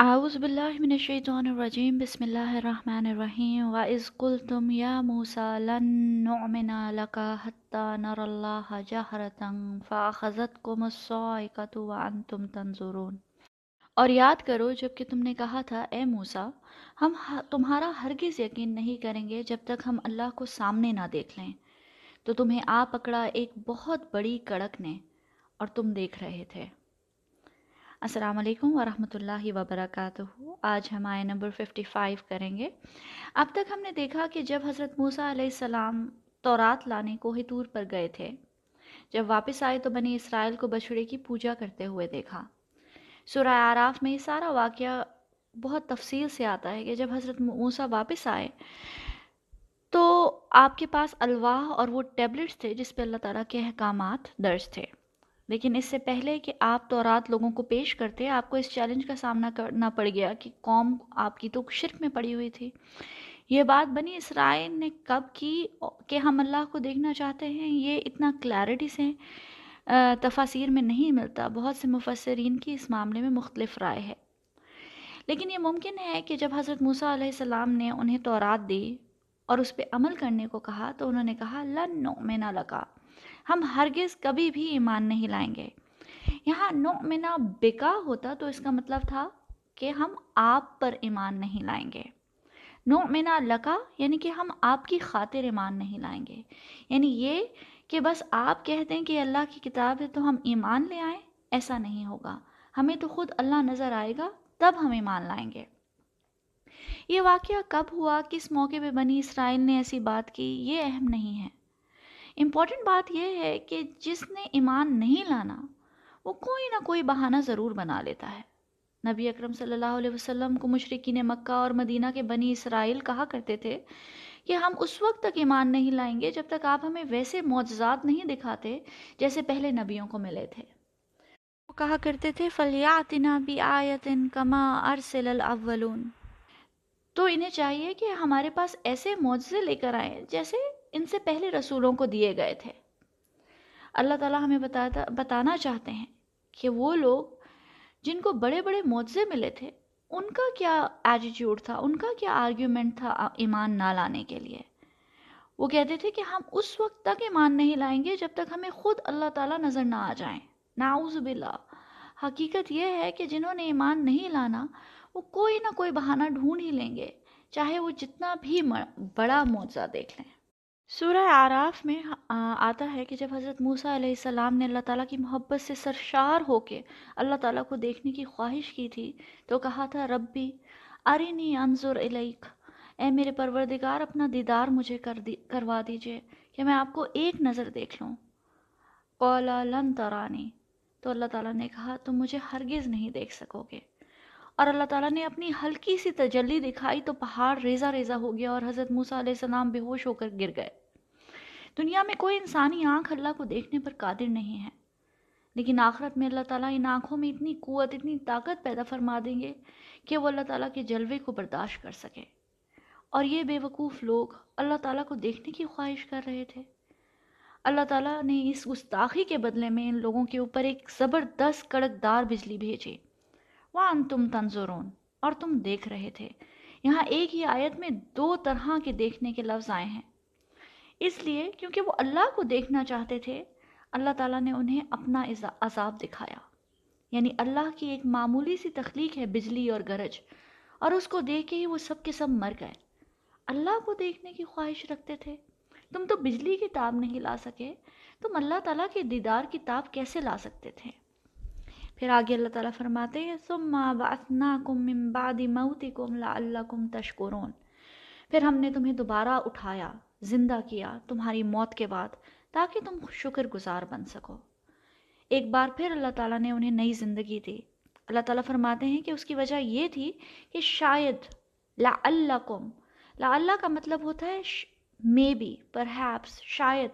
اعوذ باللہ من الشیطان الرجیم، بسم اللہ الرحمن الرحیم، وَإِذْ قُلْتُمْ يَا مُوسَى لَن نُعْمِنَ لَكَ حَتَّى نَرَى اللَّهَ جَهْرَةً فَأَخَذَتْكُمُ الصَّاعِقَةُ وَأَنْتُمْ تَنظُرُونَ۔ اور یاد کرو، جبکہ تم نے کہا تھا، اے موسیٰ، ہم تمہارا ہرگز یقین نہیں کریں گے جب تک ہم اللہ کو سامنے نہ دیکھ لیں۔ تو تمہیں آ پکڑا ایک بہت بڑی کڑک نے اور تم دیکھ رہے تھے۔ السلام علیکم ورحمۃ اللہ وبرکاتہ۔ آج ہم آئے نمبر 55 کریں گے۔ اب تک ہم نے دیکھا کہ جب حضرت موسیٰ علیہ السلام تورات لانے کو طور پر گئے تھے، جب واپس آئے تو بنی اسرائیل کو بچڑے کی پوجا کرتے ہوئے دیکھا۔ سورہ آراف میں یہ سارا واقعہ بہت تفصیل سے آتا ہے کہ جب حضرت موسیٰ واپس آئے تو آپ کے پاس الواح اور وہ ٹیبلٹس تھے جس پہ اللہ تعالیٰ کے احکامات درج تھے۔ لیکن اس سے پہلے کہ آپ تو رات لوگوں کو پیش کرتے، آپ کو اس چیلنج کا سامنا کرنا پڑ گیا کہ قوم آپ کی تو شرک میں پڑی ہوئی تھی۔ یہ بات بنی اسرائیل نے کب کی؟ کہ ہم اللہ کو دیکھنا چاہتے ہیں، یہ اتنا کلیرٹی سے تفاصیر میں نہیں ملتا۔ بہت سے مفسرین کی اس معاملے میں مختلف رائے ہے۔ لیکن یہ ممکن ہے کہ جب حضرت موسیٰ علیہ السلام نے انہیں تورات دی اور اس پہ عمل کرنے کو کہا تو انہوں نے کہا، لن نؤمن لکا ہم ہرگز کبھی بھی ایمان نہیں لائیں گے۔ یہاں نؤمنا بکا ہوتا تو اس کا مطلب تھا کہ ہم آپ پر ایمان نہیں لائیں گے۔ نؤمنا لکا یعنی کہ ہم آپ کی خاطر ایمان نہیں لائیں گے۔ یعنی یہ کہ بس آپ کہتے ہیں کہ اللہ کی کتاب ہے تو ہم ایمان لے آئیں، ایسا نہیں ہوگا۔ ہمیں تو خود اللہ نظر آئے گا، تب ہم ایمان لائیں گے۔ یہ واقعہ کب ہوا؟ کس موقع پہ بنی اسرائیل نے ایسی بات کی؟ یہ اہم نہیں ہے۔ امپورٹنٹ بات یہ ہے کہ جس نے ایمان نہیں لانا، وہ کوئی نہ کوئی بہانہ ضرور بنا لیتا ہے۔ نبی اکرم صلی اللہ علیہ وسلم کو مشرقین مکہ اور مدینہ کے بنی اسرائیل کہا کرتے تھے کہ ہم اس وقت تک ایمان نہیں لائیں گے جب تک آپ ہمیں ویسے معجزات نہیں دکھاتے جیسے پہلے نبیوں کو ملے تھے۔ وہ کہا کرتے تھے فلیاتنا بھی آیتن کما ارسل الاولون تو انہیں چاہیے کہ ہمارے پاس ایسے معجزے لے کر آئیں جیسے ان سے پہلے رسولوں کو دیے گئے تھے۔ اللہ تعالیٰ ہمیں بتاتا بتانا چاہتے ہیں کہ وہ لوگ جن کو بڑے بڑے معجزے ملے تھے، ان کا کیا ایٹیٹیوڈ تھا؟ ان کا کیا آرگیومنٹ تھا ایمان نہ لانے کے لیے؟ وہ کہتے تھے کہ ہم اس وقت تک ایمان نہیں لائیں گے جب تک ہمیں خود اللہ تعالیٰ نظر نہ آ جائیں۔ ناؤز باللہ۔ حقیقت یہ ہے کہ جنہوں نے ایمان نہیں لانا، وہ کوئی نہ کوئی بہانہ ڈھونڈ ہی لیں گے، چاہے وہ جتنا بھی بڑا معجزہ دیکھ لیں۔ سورہ آراف میں آتا ہے کہ جب حضرت موسیٰ علیہ السلام نے اللہ تعالیٰ کی محبت سے سرشار ہو کے اللہ تعالیٰ کو دیکھنے کی خواہش کی تھی تو کہا تھا، ربی ارینی انظر الیک۔ اے میرے پروردگار، اپنا دیدار مجھے کر دی، کروا دیجیے کہ میں آپ کو ایک نظر دیکھ لوں۔ قولا لن ترانی۔ تو اللہ تعالیٰ نے کہا، تم مجھے ہرگز نہیں دیکھ سکو گے۔ اور اللہ تعالیٰ نے اپنی ہلکی سی تجلی دکھائی تو پہاڑ ریزہ ریزہ ہو گیا اور حضرت موسیٰ علیہ السلام بے ہوش ہو کر گر گئے۔ دنیا میں کوئی انسانی آنکھ اللہ کو دیکھنے پر قادر نہیں ہے، لیکن آخرت میں اللہ تعالیٰ ان آنکھوں میں اتنی قوت، اتنی طاقت پیدا فرما دیں گے کہ وہ اللہ تعالیٰ کے جلوے کو برداشت کر سکے اور یہ بے وقوف لوگ اللہ تعالیٰ کو دیکھنے کی خواہش کر رہے تھے۔ اللہ تعالیٰ نے اس گستاخی کے بدلے میں ان لوگوں کے اوپر ایک زبردست کڑک دار بجلی بھیجی۔ وان تم تنظرون اور تم دیکھ رہے تھے یہاں ایک ہی آیت میں دو طرح کے دیکھنے کے لفظ آئے ہیں اس لیے کیونکہ وہ اللہ کو دیکھنا چاہتے تھے اللہ تعالیٰ نے انہیں اپنا عذاب دکھایا یعنی اللہ کی ایک معمولی سی تخلیق ہے بجلی اور گرج اور اس کو دیکھ کے ہی وہ سب کے سب مر گئے اللہ کو دیکھنے کی خواہش رکھتے تھے تم تو بجلی کی تاب نہیں لا سکے تم اللہ تعالیٰ کے دیدار کی تاب کیسے لا سکتے تھے پھر آگے اللہ تعالیٰ فرماتے ہیں تشکرون پھر ہم نے تمہیں دوبارہ اٹھایا، زندہ کیا تمہاری موت کے بعد، تاکہ تم شکر گزار بن سکو۔ ایک بار پھر اللہ تعالیٰ نے انہیں نئی زندگی دی۔ اللہ تعالیٰ فرماتے ہیں کہ اس کی وجہ یہ تھی کہ شاید لا اللہ اللہ کا مطلب ہوتا ہے مے بی پر شاید،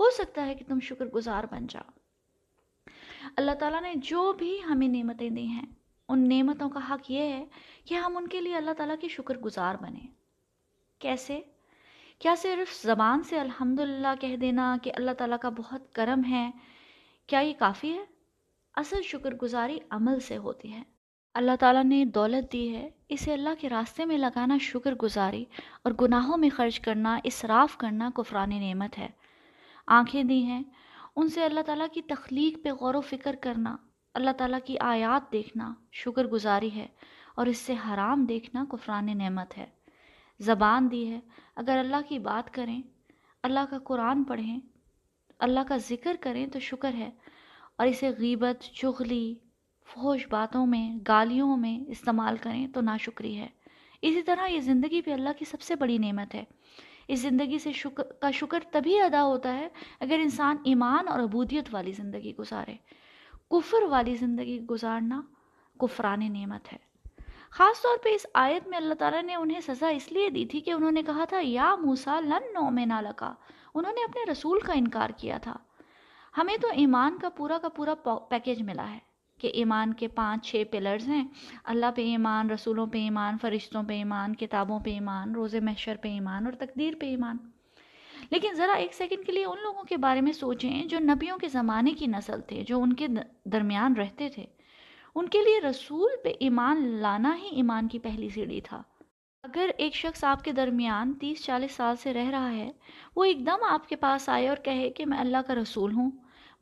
ہو سکتا ہے کہ تم شکر گزار بن جاؤ۔ اللہ تعالیٰ نے جو بھی ہمیں نعمتیں دی ہیں، ان نعمتوں کا حق یہ ہے کہ ہم ان کے لیے اللہ تعالیٰ کی شکر گزار بنیں۔ کیسے؟ کیا صرف زبان سے الحمد للہ کہہ دینا کہ اللہ تعالیٰ کا بہت کرم ہے، کیا یہ کافی ہے؟ اصل شکر گزاری عمل سے ہوتی ہے۔ اللہ تعالیٰ نے دولت دی ہے، اسے اللہ کے راستے میں لگانا شکر گزاری اور گناہوں میں خرچ کرنا، اسراف کرنا کفران نعمت ہے۔ آنکھیں دی ہیں ان سے اللہ تعالیٰ کی تخلیق پہ غور و فکر کرنا، اللہ تعالیٰ کی آیات دیکھنا شکر گزاری ہے اور اس سے حرام دیکھنا کفران نعمت ہے۔ زبان دی ہے، اگر اللہ کی بات کریں، اللہ کا قرآن پڑھیں، اللہ کا ذکر کریں تو شکر ہے۔ اور اسے غیبت، چغلی فوش باتوں میں، گالیوں میں استعمال کریں تو ناشکری ہے۔ اسی طرح یہ زندگی پہ اللہ کی سب سے بڑی نعمت ہے۔ اس زندگی سے شکر کا شکر تبھی ادا ہوتا ہے اگر انسان ایمان اور عبودیت والی زندگی گزارے۔ کفر والی زندگی گزارنا کفران نعمت ہے۔ خاص طور پہ اس آیت میں اللہ تعالیٰ نے انہیں سزا اس لیے دی تھی کہ انہوں نے کہا تھا، یا موسا لن نو میں نہ لگا انہوں نے اپنے رسول کا انکار کیا تھا۔ ہمیں تو ایمان کا پورا کا پورا پیکیج ملا ہے۔ کہ ایمان کے پانچ چھ پلرز ہیں۔ اللہ پہ ایمان، رسولوں پہ ایمان، فرشتوں پہ ایمان، کتابوں پہ ایمان، روز محشر پہ ایمان اور تقدیر پہ ایمان۔ لیکن ذرا ایک سیکنڈ کے لیے ان لوگوں کے بارے میں سوچیں جو نبیوں کے زمانے کی نسل تھے، جو ان کے درمیان رہتے تھے۔ ان کے لیے رسول پہ ایمان لانا ہی ایمان کی پہلی سیڑھی تھا۔ اگر ایک شخص آپ کے درمیان تیس چالیس سال سے رہ رہا ہے، وہ ایک دم آپ کے پاس آئے اور کہے کہ میں اللہ کا رسول ہوں،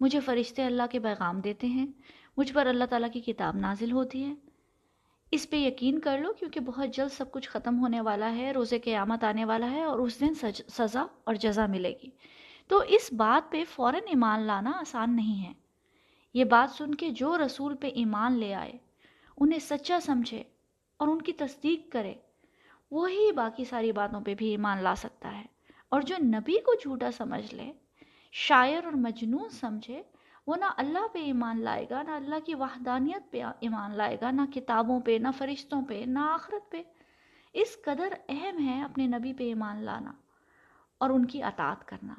مجھے فرشتے اللہ کے پیغام دیتے ہیں مجھ پر اللہ تعالیٰ کی کتاب نازل ہوتی ہے۔ اس پہ یقین کر لو کیونکہ بہت جلد سب کچھ ختم ہونے والا ہے روز قیامت آنے والا ہے اور اس دن سج، سزا اور جزا ملے گی۔ تو اس بات پہ فوراً ایمان لانا آسان نہیں ہے۔ یہ بات سن کے جو رسول پہ ایمان لے آئے، انہیں سچا سمجھے اور ان کی تصدیق کرے، وہی باقی ساری باتوں پہ بھی ایمان لا سکتا ہے۔ اور جو نبی کو جھوٹا سمجھ لے، شاعر اور مجنون سمجھے وہ نہ اللہ پہ ایمان لائے گا، نہ اللہ کی وحدانیت پہ ایمان لائے گا، نہ کتابوں پہ، نہ فرشتوں پہ، نہ آخرت پہ۔ اس قدر اہم ہے اپنے نبی پہ ایمان لانا اور ان کی اطاعت کرنا۔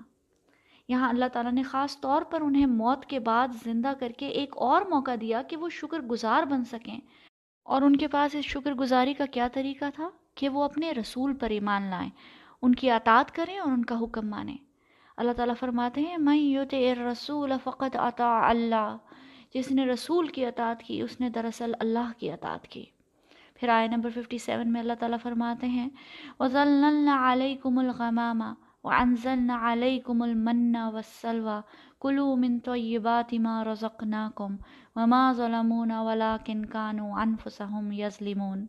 یہاں اللہ تعالیٰ نے خاص طور پر انہیں موت کے بعد زندہ کر کے ایک اور موقع دیا کہ وہ شکر گزار بن سکیں۔ اور ان کے پاس اس شکر گزاری کا کیا طریقہ تھا؟ کہ وہ اپنے رسول پر ایمان لائیں، ان کی اطاعت کریں اور ان کا حکم مانیں۔ اللہ تعالیٰ فرماتے ہیں میں یوت رسول فقط عطا اللہ جس نے رسول کی اطاعت کی، اس نے دراصل اللہ کی اطاعت کی۔ پھر آئے نمبر 57 میں اللہ تعالیٰ فرماتے ہیں وَظَلَّلْنَ عَلَيْكُمُ الْغَمَامَ وَعَنزَلْنَ عَلَيْكُمُ الْمَنَّ وَالسَّلْوَى كُلُوا مِن طَيِّبَاتِ مَا رَزَقْنَاكُمْ وَمَا ظَلَمُونَ وَلَكِنْ كَانُوا أَنفُسَهُمْ يَظْلِمُونَ۔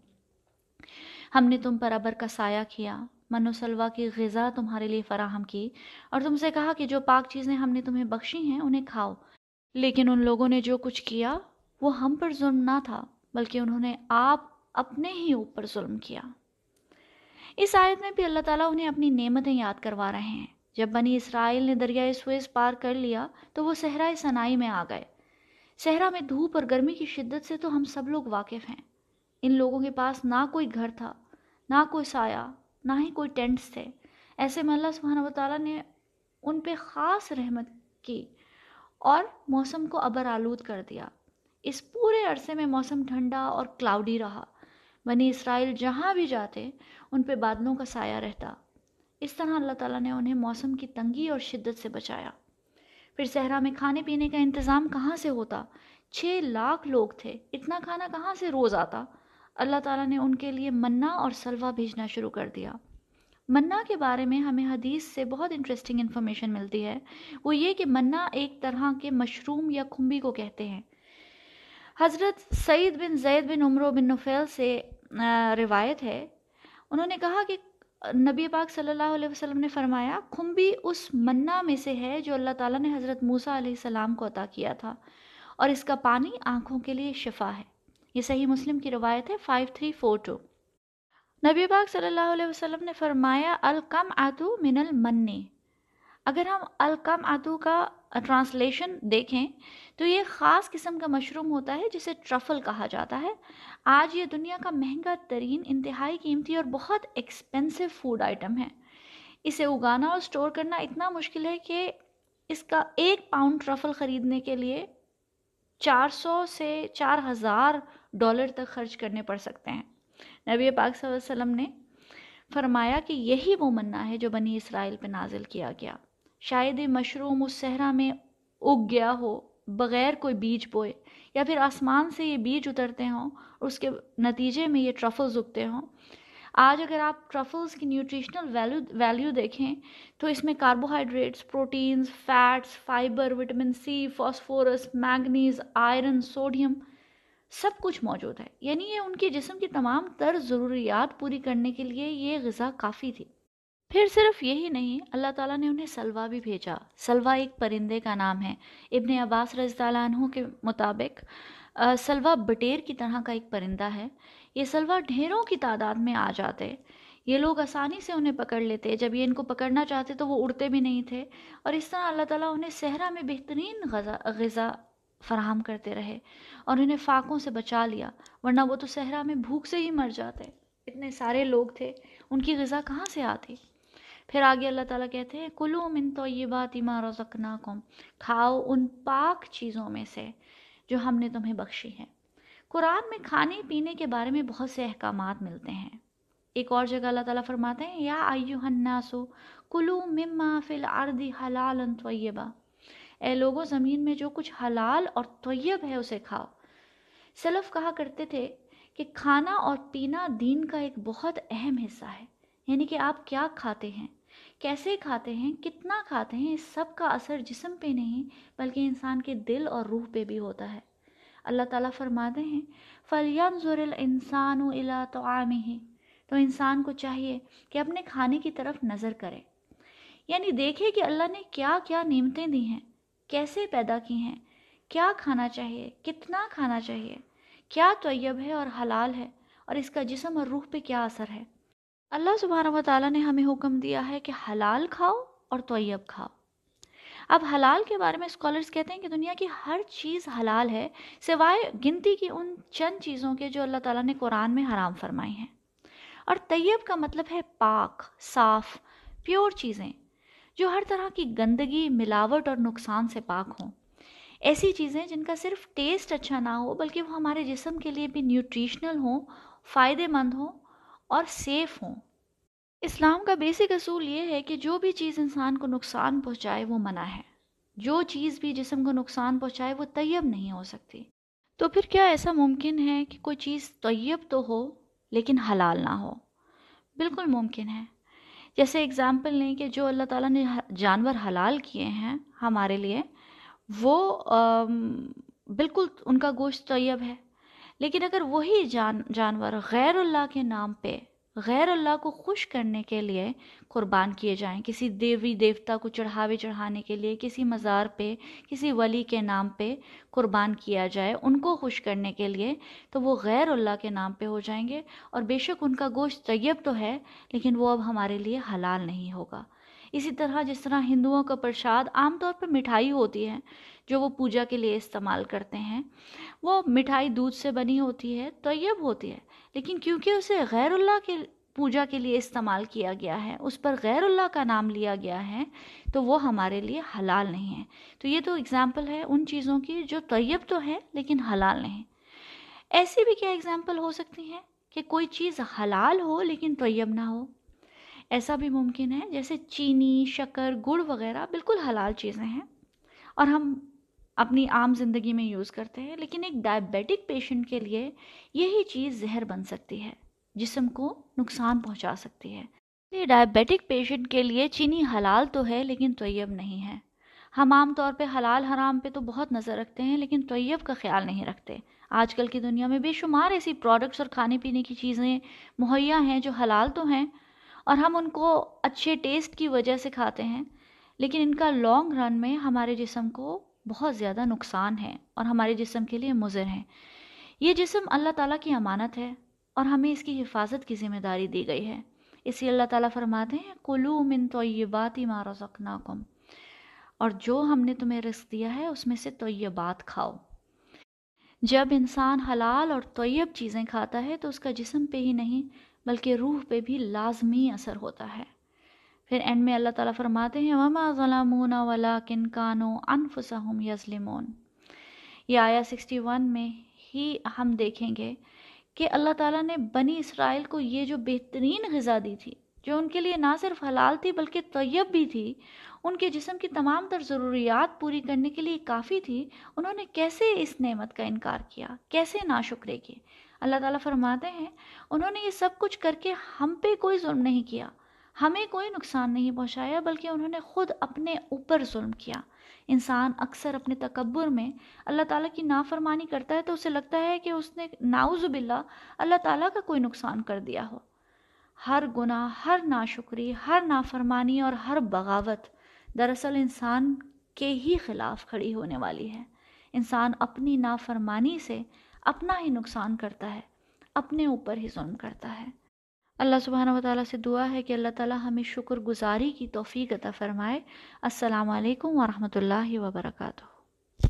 ہم نے تم پر ابر کا سایہ کیا۔ من و سلوا کی غذا تمہارے لیے فراہم کی اور تم سے کہا کہ جو پاک چیزیں ہم نے تمہیں بخشی ہیں انہیں کھاؤ۔ لیکن ان لوگوں نے جو کچھ کیا وہ ہم پر ظلم نہ تھا، بلکہ انہوں نے آپ اپنے ہی اوپر ظلم کیا۔ اس آیت میں بھی اللہ تعالیٰ انہیں اپنی نعمتیں یاد کروا رہے ہیں۔ جب بنی اسرائیل نے دریائے سویز پار کر لیا تو وہ صحرائے سنائی میں آ گئے۔ صحرا میں دھوپ اور گرمی کی شدت سے تو ہم سب لوگ واقف ہیں۔ ان لوگوں کے پاس نہ کوئی گھر تھا، نہ کوئی سایہ نہ ہی کوئی ٹینٹس تھے۔ ایسے میں اللہ سبحانہ و تعالیٰ نے ان پہ خاص رحمت کی اور موسم کو ابر آلود کر دیا۔ اس پورے عرصے میں موسم ٹھنڈا اور کلاؤڈی رہا۔ بنی اسرائیل جہاں بھی جاتے، ان پہ بادلوں کا سایہ رہتا۔ اس طرح اللہ تعالیٰ نے انہیں موسم کی تنگی اور شدت سے بچایا۔ پھر صحرا میں کھانے پینے کا انتظام کہاں سے ہوتا؟ چھ لاکھ لوگ تھے۔ اتنا کھانا کہاں سے روز آتا؟ اللہ تعالیٰ نے ان کے لیے منا اور سلوا بھیجنا شروع کر دیا۔ منا کے بارے میں ہمیں حدیث سے بہت انٹرسٹنگ انفارمیشن ملتی ہے۔ وہ یہ کہ منا ایک طرح کے مشروم یا کھمبی کو کہتے ہیں۔ حضرت سعید بن زید بن عمرو بن نفیل سے روایت ہے۔ انہوں نے کہا کہ نبی پاک صلی اللہ علیہ وسلم نے فرمایا، کھمبی اس منا میں سے ہے جو اللہ تعالیٰ نے حضرت موسیٰ علیہ السلام کو عطا کیا تھا اور اس کا پانی آنکھوں کے لیے شفا ہے۔ یہ صحیح مسلم کی روایت ہے 5342 نبی پاک صلی اللہ علیہ وسلم نے فرمایا الکم آدو من المنی اگر ہم الکم آدو کا ٹرانسلیشن دیکھیں، تو یہ خاص قسم کا مشروم ہوتا ہے جسے ٹرفل کہا جاتا ہے۔ آج یہ دنیا کا مہنگا ترین انتہائی قیمتی اور بہت ایکسپینسو فوڈ آئٹم ہے۔ اسے اگانا اور سٹور کرنا اتنا مشکل ہے کہ اس کا ایک پاؤنڈ ٹرفل خریدنے کے لیے چار سو سے چار ہزار ڈالر تک خرچ کرنے پڑ سکتے ہیں۔ نبی پاک صلی اللہ علیہ وسلم نے فرمایا کہ یہی وہ منع ہے جو بنی اسرائیل پہ نازل کیا گیا۔ شاید یہ مشروم اس صحرا میں اگ گیا ہو، بغیر کوئی بیج بوئے، یا پھر آسمان سے یہ بیج اترتے ہوں اور اس کے نتیجے میں یہ ٹرفلز اگتے ہوں۔ آج اگر آپ ٹرفلز کی نیوٹریشنل ویلیو ویلیو دیکھیں تو اس میں carbohydrates, proteins, fats, fibre, vitamin C, phosphorus, manganese, iron, sodium سب کچھ موجود ہے۔ یعنی یہ ان کے جسم کی تمام تر ضروریات پوری کرنے کے لیے یہ غذا کافی تھی۔ پھر صرف یہی نہیں، اللہ تعالیٰ نے انہیں سلوا بھی بھیجا۔ سلوا ایک پرندے کا نام ہے۔ ابن عباس رضی اللہ عنہ کے مطابق سلوا بٹیر کی طرح کا ایک پرندہ ہے۔ یہ سلوا ڈھیروں کی تعداد میں آ جاتے۔ یہ لوگ آسانی سے انہیں پکڑ لیتے۔ جب یہ ان کو پکڑنا چاہتے تو وہ اڑتے بھی نہیں تھے۔ اور اس طرح اللہ تعالیٰ انہیں صحرا میں بہترین غذا غذا فراہم کرتے رہے اور انہیں فاقوں سے بچا لیا، ورنہ وہ تو صحرا میں بھوک سے ہی مر جاتے۔ اتنے سارے لوگ تھے، ان کی غذا کہاں سے آتی؟ پھر آگے اللہ تعالیٰ کہتے ہیں کلو من تو یہ بات رزقناکم، کھاؤ ان پاک چیزوں میں سے جو ہم نے تمہیں بخشی ہے قرآن میں کھانے پینے کے بارے میں بہت سے احکامات ملتے ہیں۔ ایک اور جگہ اللہ تعالیٰ فرماتے ہیں، یا ایوہ الناسو کلو مما فی الارض حلالا طیبا اے لوگوں زمین میں جو کچھ حلال اور طیب ہے، اسے کھاؤ۔ سلف کہا کرتے تھے کہ کھانا اور پینا دین کا ایک بہت اہم حصہ ہے۔ یعنی کہ آپ کیا کھاتے ہیں؟ کیسے کھاتے ہیں؟ کتنا کھاتے ہیں؟ اس سب کا اثر جسم پہ نہیں، بلکہ انسان کے دل اور روح پہ بھی ہوتا ہے۔ اللہ تعالیٰ فرماتے ہیں فلیان ضر السان و الا تو ہی تو انسان کو چاہیے کہ اپنے کھانے کی طرف نظر کرے۔ یعنی دیکھے کہ اللہ نے کیا کیا نعمتیں دی ہیں۔ کیسے پیدا کی ہیں؟ کیا کھانا چاہیے؟ کتنا کھانا چاہیے؟ کیا طیب ہے اور حلال ہے؟ اور اس کا جسم اور روح پہ کیا اثر ہے؟ اللہ سبحانہ و تعالیٰ نے ہمیں حکم دیا ہے کہ حلال کھاؤ اور طیب کھاؤ۔ اب حلال کے بارے میں اسکالرس کہتے ہیں کہ دنیا کی ہر چیز حلال ہے، سوائے گنتی کی ان چند چیزوں کے جو اللہ تعالیٰ نے قرآن میں حرام فرمائی ہیں۔ اور طیب کا مطلب ہے پاک، صاف پیور چیزیں۔ جو ہر طرح کی گندگی، ملاوٹ اور نقصان سے پاک ہوں۔ ایسی چیزیں جن کا صرف ٹیسٹ اچھا نہ ہو، بلکہ وہ ہمارے جسم کے لیے بھی نیوٹریشنل ہوں، فائدے مند ہوں اور سیف ہوں۔ اسلام کا بیسک اصول یہ ہے کہ جو بھی چیز انسان کو نقصان پہنچائے، وہ منع ہے۔ جو چیز بھی جسم کو نقصان پہنچائے، وہ طیب نہیں ہو سکتی۔ تو پھر کیا ایسا ممکن ہے کہ کوئی چیز طیب تو ہو، لیکن حلال نہ ہو؟ بالکل ممکن ہے۔ جیسے اگزامپل لیں کہ جو اللہ تعالیٰ نے جانور حلال کیے ہیں ہمارے لیے، وہ بالکل ان کا گوشت طیب ہے۔ لیکن اگر وہی جان جانور غیر اللہ کے نام پہ غیر اللہ کو خوش کرنے کے لیے قربان کیے جائیں، کسی دیوی دیوتا کو چڑھاوے چڑھانے کے لیے، کسی مزار پہ، کسی ولی کے نام پہ قربان کیا جائے ان کو خوش کرنے کے لیے، تو وہ غیر اللہ کے نام پہ ہو جائیں گے۔ اور بے شک ان کا گوشت طیب تو ہے، لیکن وہ اب ہمارے لیے حلال نہیں ہوگا۔ اسی طرح جس طرح ہندوؤں کا پرشاد عام طور پر مٹھائی ہوتی ہے، جو وہ پوجا کے لیے استعمال کرتے ہیں، وہ مٹھائی دودھ سے بنی ہوتی ہے، طیب ہوتی ہے، لیکن کیونکہ اسے غیر اللہ کے پوجا کے لیے استعمال کیا گیا ہے، اس پر غیر اللہ کا نام لیا گیا ہے، تو وہ ہمارے لیے حلال نہیں ہے۔ تو یہ تو اگزامپل ہے ان چیزوں کی جو طیب تو ہے لیکن حلال نہیں۔ ایسی بھی کیا اگزامپل ہو سکتی ہیں کہ کوئی چیز حلال ہو لیکن طیب نہ ہو؟ ایسا بھی ممکن ہے جیسے چینی، شکر، گڑ وغیرہ بالکل حلال چیزیں ہیں اور ہم اپنی عام زندگی میں یوز کرتے ہیں، لیکن ایک ڈائبیٹک پیشنٹ کے لیے یہی چیز زہر بن سکتی ہے، جسم کو نقصان پہنچا سکتی ہے۔ یہ ڈائبیٹک پیشنٹ کے لیے چینی حلال تو ہے لیکن طیب نہیں ہے۔ ہم عام طور پہ حلال حرام پہ تو بہت نظر رکھتے ہیں، لیکن طیب کا خیال نہیں رکھتے۔ آج کل کی دنیا میں بے شمار ایسی پروڈکٹس اور کھانے پینے کی چیزیں مہیا ہیں جو حلال تو ہیں اور ہم ان کو اچھے ٹیسٹ کی وجہ سے کھاتے ہیں، لیکن ان کا لانگ رن میں ہمارے جسم کو بہت زیادہ نقصان ہے اور ہمارے جسم کے لیے مضر ہیں۔ یہ جسم اللہ تعالیٰ کی امانت ہے اور ہمیں اس کی حفاظت کی ذمہ داری دی گئی ہے۔ اسی اللہ تعالیٰ فرماتے ہیں کلو من طیبات ما رزقناکم اور جو ہم نے تمہیں رزق دیا ہے، اس میں سے طیبات کھاؤ۔ جب انسان حلال اور طیب چیزیں کھاتا ہے، تو اس کا جسم پہ ہی نہیں بلکہ روح پہ بھی لازمی اثر ہوتا ہے۔ پھر اینڈ میں اللہ تعالیٰ فرماتے ہیں، وما ظلمون ولیکن کانو انفسہم یظلمون یہ آیا سکسٹی ون میں ہی ہم دیکھیں گے کہ اللہ تعالیٰ نے بنی اسرائیل کو یہ جو بہترین غذا دی تھی، جو ان کے لیے نہ صرف حلال تھی بلکہ طیب بھی تھی، ان کے جسم کی تمام تر ضروریات پوری کرنے کے لیے کافی تھی، انہوں نے کیسے اس نعمت کا انکار کیا؟ کیسے نا شکرے اللہ تعالیٰ فرماتے ہیں، انہوں نے یہ سب کچھ کر کے ہم پہ کوئی ظلم نہیں کیا۔ ہمیں کوئی نقصان نہیں پہنچایا، بلکہ انہوں نے خود اپنے اوپر ظلم کیا۔ انسان اکثر اپنے تکبر میں اللہ تعالیٰ کی نافرمانی کرتا ہے تو اسے لگتا ہے کہ اس نے ناؤز باللہ اللہ تعالیٰ کا کوئی نقصان کر دیا ہو۔ ہر گناہ، ہر ناشکری، ہر نافرمانی اور ہر بغاوت دراصل انسان کے ہی خلاف کھڑی ہونے والی ہے۔ انسان اپنی نافرمانی سے اپنا ہی نقصان کرتا ہے، اپنے اوپر ہی ظلم کرتا ہے۔ اللہ سبحانہ و تعالیٰ سے دعا ہے کہ اللہ تعالیٰ ہمیں شکر گزاری کی توفیق عطا فرمائے۔ السلام علیکم ورحمۃ اللہ وبرکاتہ۔